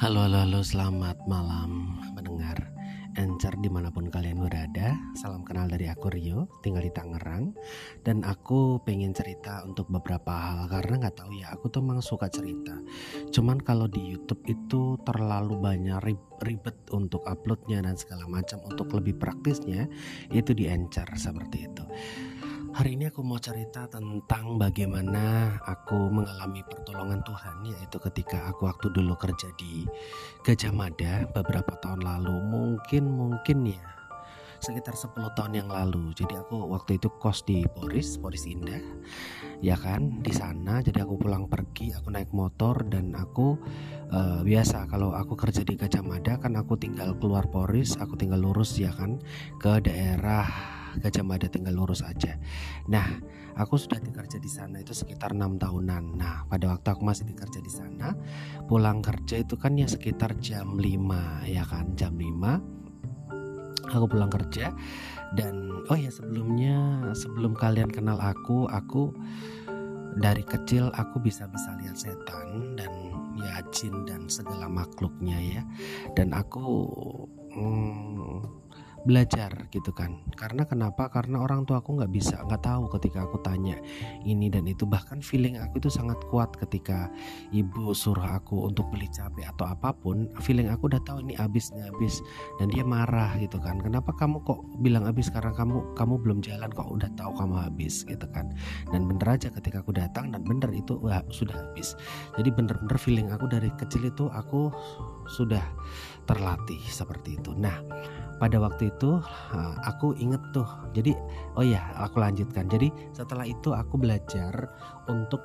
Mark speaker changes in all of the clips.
Speaker 1: Halo, halo, halo, selamat malam mendengar Encer di mana pun kalian berada. Salam kenal dari aku Rio, tinggal di Tangerang. Dan aku pengen cerita untuk beberapa hal Karena nggak tahu ya, aku tuh memang suka cerita. Cuman kalau di Youtube itu terlalu banyak ribet untuk uploadnya dan segala macam. Untuk lebih praktisnya, itu di Encer seperti itu Hari ini aku mau cerita tentang bagaimana aku mengalami pertolongan Tuhan yaitu ketika aku waktu dulu kerja di Gajah Mada beberapa tahun lalu mungkin mungkin ya sekitar 10 tahun yang lalu. Jadi aku waktu itu kos di Boris, Boris Indah. Ya kan, di sana jadi aku pulang pergi, aku naik motor dan aku uh, biasa kalau aku kerja di Gajah Mada kan aku tinggal keluar Boris, aku tinggal lurus ya kan ke daerah Gajah Mada tinggal lurus aja. Nah, aku sudah dikerja di sana itu sekitar enam tahunan. Nah, pada waktu aku masih dikerja di sana, pulang kerja itu kan ya sekitar jam 5 ya kan, jam 5 aku pulang kerja dan oh ya sebelumnya sebelum kalian kenal aku, aku dari kecil aku bisa-bisa lihat setan dan ya jin dan segala makhluknya ya. Dan aku hmm, belajar gitu kan. Karena kenapa? Karena orang tua aku nggak bisa nggak tahu ketika aku tanya ini dan itu. Bahkan feeling aku itu sangat kuat ketika ibu suruh aku untuk beli cabai atau apa pun feeling aku udah tahu ini habis nih habis dan dia marah gitu kan. Kenapa kamu kok bilang habis? Karena kamu kamu belum jalan kok udah tahu kamu habis gitu kan. Dan bener aja ketika aku datang dan bener itu wah, sudah habis. Jadi bener-bener feeling aku dari kecil itu aku sudah terlatih seperti itu. Nah pada waktu itu aku inget tuh. Jadi oh ya aku lanjutkan. Jadi setelah itu aku belajar untuk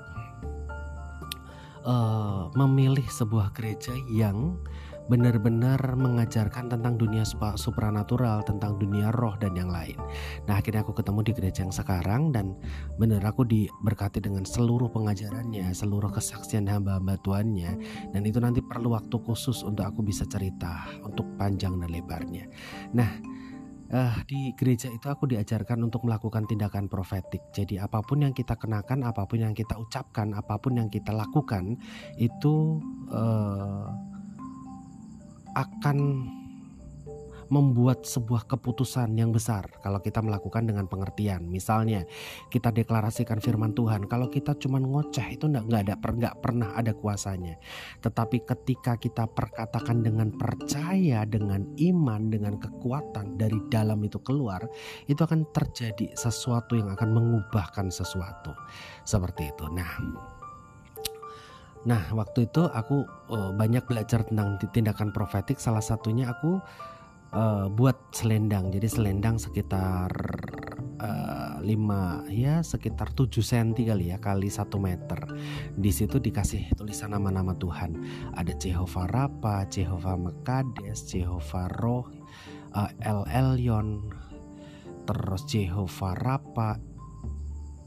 Speaker 1: uh, memilih sebuah gereja yang benar-benar mengajarkan tentang dunia supranatural, tentang dunia roh dan yang lain. Nah akhirnya aku ketemu di gereja yang sekarang dan benar aku diberkati dengan seluruh pengajarannya, seluruh kesaksian hamba-hamba Tuhannya dan itu nanti perlu waktu khusus untuk aku bisa cerita untuk panjang dan lebarnya. Nah uh, di gereja itu aku diajarkan untuk melakukan tindakan profetik. Jadi apa pun yang kita kenakan, apa pun yang kita ucapkan, apa pun yang kita lakukan itu uh, akan membuat sebuah keputusan yang besar kalau kita melakukan dengan pengertian. Misalnya kita deklarasikan firman Tuhan, kalau kita cuma ngoceh itu nggak ada nggak pernah ada kuasanya. Tetapi ketika kita perkatakan dengan percaya, dengan iman, dengan kekuatan dari dalam itu keluar, itu akan terjadi sesuatu yang akan mengubahkan sesuatu seperti itu. Nah, Nah, waktu itu aku uh, banyak belajar tentang tindakan profetik. Salah satunya aku uh, buat selendang. Jadi selendang sekitar uh, 5 ya sekitar 7 cm kali ya kali 1 meter. Di situ dikasih tulisan nama-nama Tuhan. Ada Jehovah Rapa, Jehovah Mekades, Jehovah Roh, uh, El Elyon, terus Jehovah Rapa,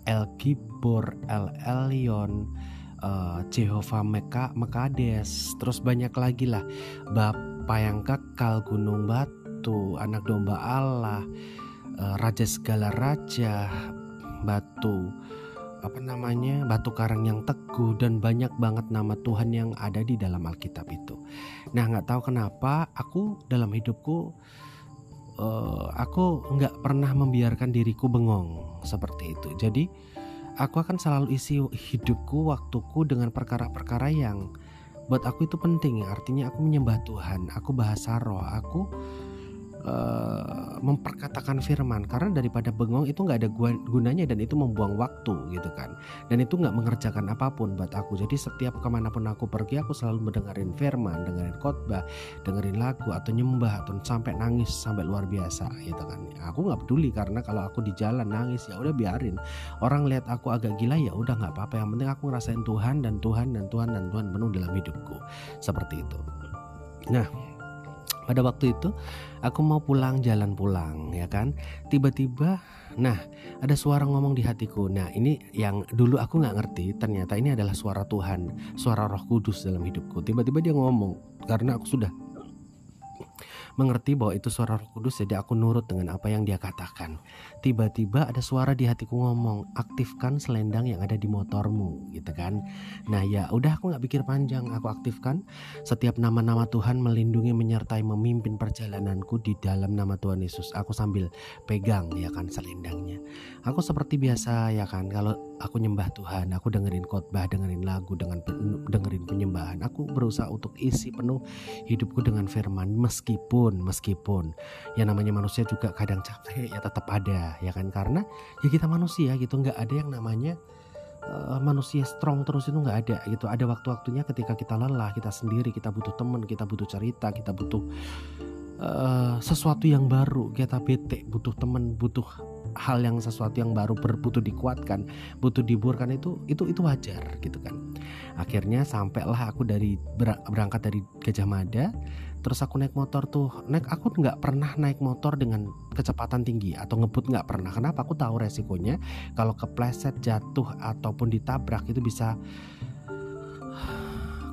Speaker 1: El Gibor, El Elyon uh, Jehovah Meka Mekades terus banyak lagi lah Bapa yang kekal Gunung Batu anak domba Allah uh, Raja segala raja batu apa namanya batu karang yang teguh dan banyak banget nama Tuhan yang ada di dalam Alkitab itu. Nah nggak tahu kenapa aku dalam hidupku uh, aku nggak pernah membiarkan diriku bengong seperti itu. Jadi aku akan selalu isi hidupku, waktuku dengan perkara-perkara yang buat aku itu penting ya. Artinya aku menyembah Tuhan, aku bahasa roh, aku uh, memperkatakan firman. Karena daripada bengong itu nggak ada gunanya dan itu membuang waktu gitu kan. Dan itu nggak mengerjakan apa pun buat aku. Jadi setiap ke mana pun aku pergi aku selalu mendengarin firman dengerin khotbah dengerin lagu atau nyembah atau sampai nangis sampai luar biasa gitu kan. Aku nggak peduli karena kalau aku di jalan nangis ya udah biarin. Orang lihat aku agak gila ya udah nggak apa-apa. Yang penting aku ngerasain Tuhan dan Tuhan dan Tuhan dan Tuhan penuh dalam hidupku. Seperti itu. Nah pada waktu itu aku mau pulang jalan pulang ya kan. Tiba-tiba nah ada suara ngomong di hatiku. Nah ini yang dulu aku nggak ngerti ternyata ini adalah suara Tuhan, suara Roh Kudus dalam hidupku. Tiba-tiba dia ngomong karena aku sudah mengerti bahwa itu suara Roh Kudus jadi aku nurut dengan apa yang dia katakan. Tiba-tiba ada suara di hatiku ngomong, aktifkan selendang yang ada di motormu gitu kan. Nah ya udah aku nggak pikir panjang, aku aktifkan setiap nama-nama Tuhan melindungi menyertai memimpin perjalananku di dalam nama Tuhan Yesus. Aku sambil pegang ya kan selendangnya. Aku seperti biasa ya kan kalau aku nyembah Tuhan, aku dengerin khotbah, dengerin lagu, dengan dengerin penyembahan. Aku berusaha untuk isi penuh hidupku dengan firman meskipun meskipun. Ya namanya manusia juga kadang capek ya tetap ada ya kan? Karena ya kita manusia gitu nggak ada yang namanya uh, manusia strong terus itu nggak ada gitu. Ada waktu-waktunya ketika kita lelah kita sendiri kita butuh teman kita butuh cerita kita butuh uh, sesuatu yang baru kita bete butuh teman butuh hal yang sesuatu yang baru berbutuh dikuatkan butuh diburkan itu itu itu wajar gitu kan. Akhirnya sampailah aku dari berangkat dari Gajah Mada terus aku naik motor tuh naik aku nggak pernah naik motor dengan kecepatan tinggi atau ngebut nggak pernah. Kenapa? Aku tahu resikonya. Kalau kepleset jatuh ataupun ditabrak itu bisa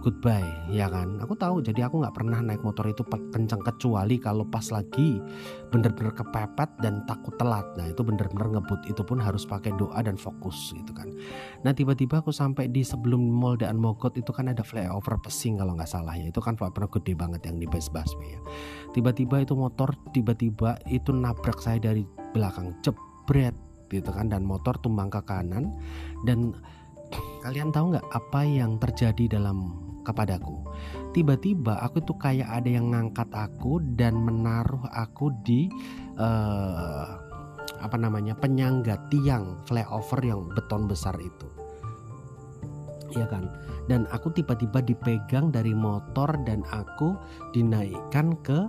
Speaker 1: goodbye ya kan? Aku tahu jadi aku nggak pernah naik motor itu kencang kecuali kalau pas lagi bener-bener kepepet dan takut telat. Nah itu bener-bener ngebut itu pun harus pakai doa dan fokus gitu kan. Nah tiba-tiba aku sampai di sebelum mall Daan Mogot itu kan ada flyover pesing kalau nggak salah ya. Itu kan flyover gede banget yang di base busway ya. Tiba-tiba itu motor tiba-tiba itu nabrak saya dari belakang jebret gitu kan. Dan motor tumbang ke kanan. Dan kalian tahu nggak apa yang terjadi dalam kepadaku. Tiba-tiba aku tuh kayak ada yang ngangkat aku dan menaruh aku di uh, apa namanya penyangga tiang flyover yang beton besar itu. Iya kan? Dan aku tiba-tiba dipegang dari motor dan aku dinaikkan ke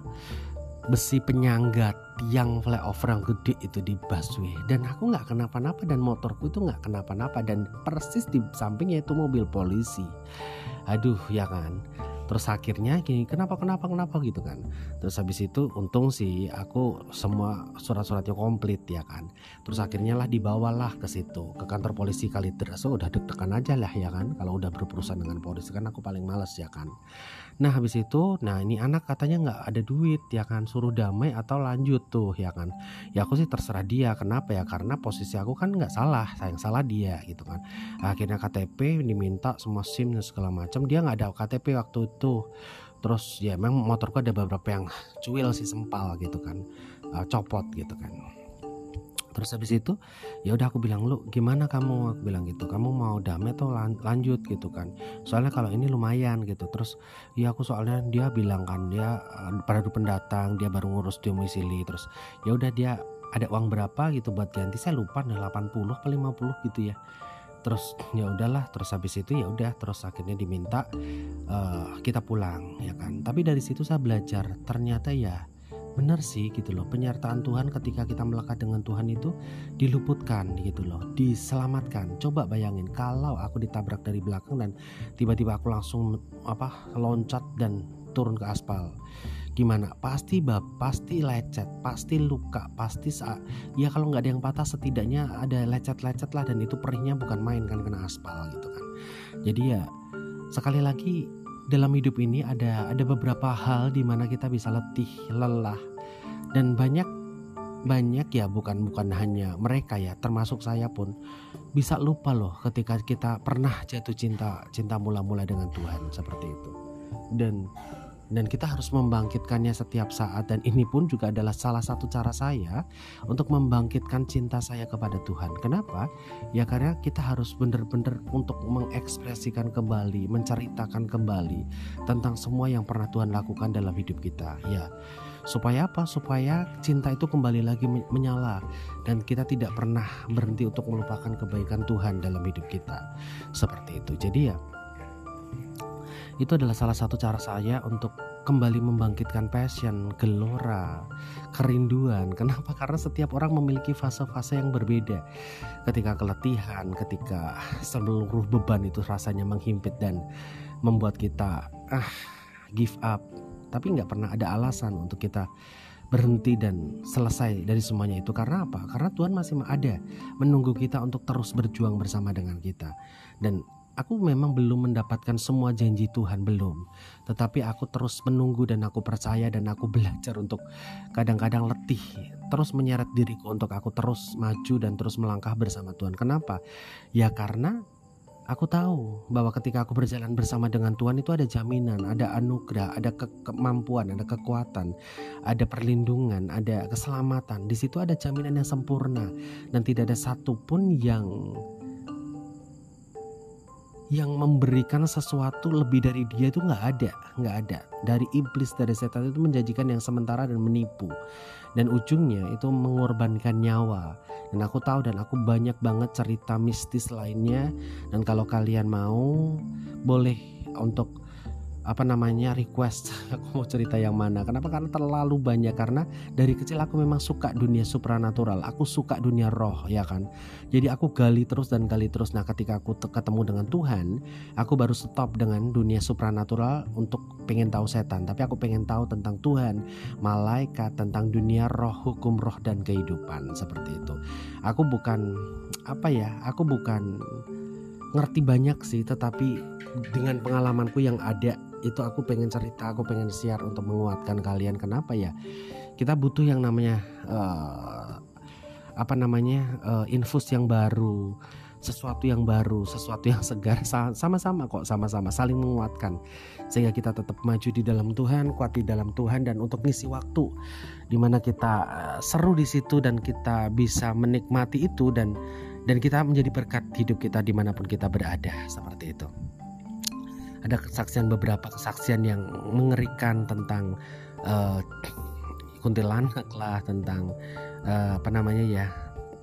Speaker 1: besi penyangga tiang flyover yang gede itu di busway. Dan aku nggak kenapa-napa dan motorku itu nggak kenapa-napa dan persis di sampingnya itu mobil polisi. Aduh ya kan? Terus akhirnya gini kenapa kenapa kenapa gitu kan? Terus habis itu untung sih aku semua surat-suratnya komplit ya kan? Terus akhirnya lah dibawalah ke situ ke kantor polisi Kalideres. So udah deg-degan aja lah ya kan? Kalau udah berurusan dengan polisi kan aku paling males ya kan Nah habis itu, nah ini anak katanya nggak ada duit ya kan, suruh damai atau lanjut tuh ya kan. Ya aku sih terserah dia, kenapa ya? Karena posisi aku kan nggak salah, sayang salah dia gitu kan. Akhirnya KTP diminta semua SIM dan segala macam, dia nggak ada KTP waktu itu. Terus ya memang motorku ada beberapa yang cuil sih sempal gitu kan, uh, copot gitu kan terus habis itu ya udah aku bilang lu gimana kamu? Aku bilang gitu kamu mau damai atau lan lanjut? Gitu kan. Soalnya kalau ini lumayan gitu. Terus ya aku soalnya dia bilang kan dia uh, baru pendatang dia baru ngurus domisili. Terus ya udah dia ada uang berapa? Gitu buat ganti. Saya lupa nih 80 atau 50 gitu ya. Terus ya udahlah. Terus habis itu ya udah. Terus akhirnya diminta uh, kita pulang ya kan. Tapi dari situ saya belajar ternyata ya benar sih gitu loh. Penyertaan Tuhan ketika kita melekat dengan Tuhan itu diluputkan gitu loh. Diselamatkan. Coba bayangin kalau aku ditabrak dari belakang dan tiba-tiba aku langsung apa loncat dan turun ke aspal gimana? Pasti bab pasti lecet pasti luka pasti saat ya kalau nggak ada yang patah setidaknya ada lecet-lecet lah dan itu perihnya bukan main kan kena aspal gitu kan. Jadi ya sekali lagi dalam hidup ini ada ada beberapa hal di mana kita bisa letih, lelah dan banyak banyak ya bukan bukan hanya mereka ya termasuk saya pun. Bisa lupa loh ketika kita pernah jatuh cinta cinta mula-mula dengan Tuhan seperti itu. Dan dan kita harus membangkitkannya setiap saat dan ini pun juga adalah salah satu cara saya untuk membangkitkan cinta saya kepada Tuhan. Kenapa? Ya karena kita harus benar-benar untuk mengekspresikan kembali, menceritakan kembali tentang semua yang pernah Tuhan lakukan dalam hidup kita. Ya. Supaya apa? Supaya cinta itu kembali lagi menyala dan kita tidak pernah berhenti untuk melupakan kebaikan Tuhan dalam hidup kita. Seperti itu. Jadi ya itu adalah salah satu cara saya untuk kembali membangkitkan passion, gelora, kerinduan. Kenapa? Karena setiap orang memiliki fase-fase yang berbeda. Ketika keletihan, ketika seluruh beban itu rasanya menghimpit dan membuat kita ah give up. Tapi nggak pernah ada alasan untuk kita berhenti dan selesai dari semuanya itu karena apa? Karena Tuhan masih ada menunggu kita untuk terus berjuang bersama dengan kita. Dan aku memang belum mendapatkan semua janji Tuhan belum. Tetapi aku terus menunggu dan aku percaya dan aku belajar untuk kadang-kadang letih terus menyeret diriku untuk aku terus maju dan terus melangkah bersama Tuhan. Kenapa? Ya karena aku tahu bahwa ketika aku berjalan bersama dengan Tuhan itu ada jaminan, ada anugerah, ada ke kemampuan, ada kekuatan, ada perlindungan, ada keselamatan. Di situ ada jaminan yang sempurna dan tidak ada satupun yang yang memberikan sesuatu lebih dari dia itu nggak ada nggak ada. Dari iblis dari setan itu menjanjikan yang sementara dan menipu. Dan ujungnya itu mengorbankan nyawa. Dan aku tahu dan aku banyak banget cerita mistis lainnya. Dan kalau kalian mau boleh untuk apa namanya request. Aku mau cerita yang mana. Kenapa? Karena terlalu banyak. Karena dari kecil aku memang suka dunia supranatural. Aku suka dunia roh ya kan? Jadi aku gali terus dan gali terus. Nah ketika aku ketemu dengan Tuhan aku baru stop dengan dunia supranatural untuk pengen tahu setan. Tapi aku pengen tahu tentang Tuhan malaikat tentang dunia roh hukum roh dan kehidupan. Seperti itu. Aku bukan apa ya aku bukan ngerti banyak sih. Tetapi dengan pengalamanku yang ada itu aku pengen cerita aku pengen share untuk menguatkan kalian. Kenapa ya? Kita butuh yang namanya uh, apa namanya uh, infus yang baru sesuatu yang baru sesuatu yang segar. Sama-sama kok sama-sama saling menguatkan. Sehingga kita tetap maju di dalam Tuhan kuat di dalam Tuhan dan untuk ngisi waktu di mana kita uh, seru di situ dan kita bisa menikmati itu dan dan kita menjadi berkat hidup kita di mana pun kita berada. Seperti itu ada kesaksian beberapa kesaksian yang mengerikan tentang uh, kuntilanak lah tentang uh, apa namanya ya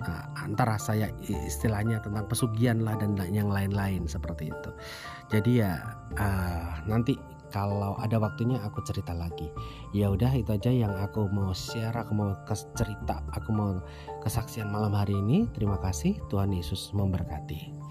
Speaker 1: uh, antara saya istilahnya tentang pesugihan lah dan yang lain-lain seperti itu. Jadi ya uh, nanti kalau ada waktunya aku cerita lagi. Ya udah itu aja yang aku mau share aku mau cerita aku mau kesaksian malam hari ini. Terima kasih Tuhan Yesus memberkati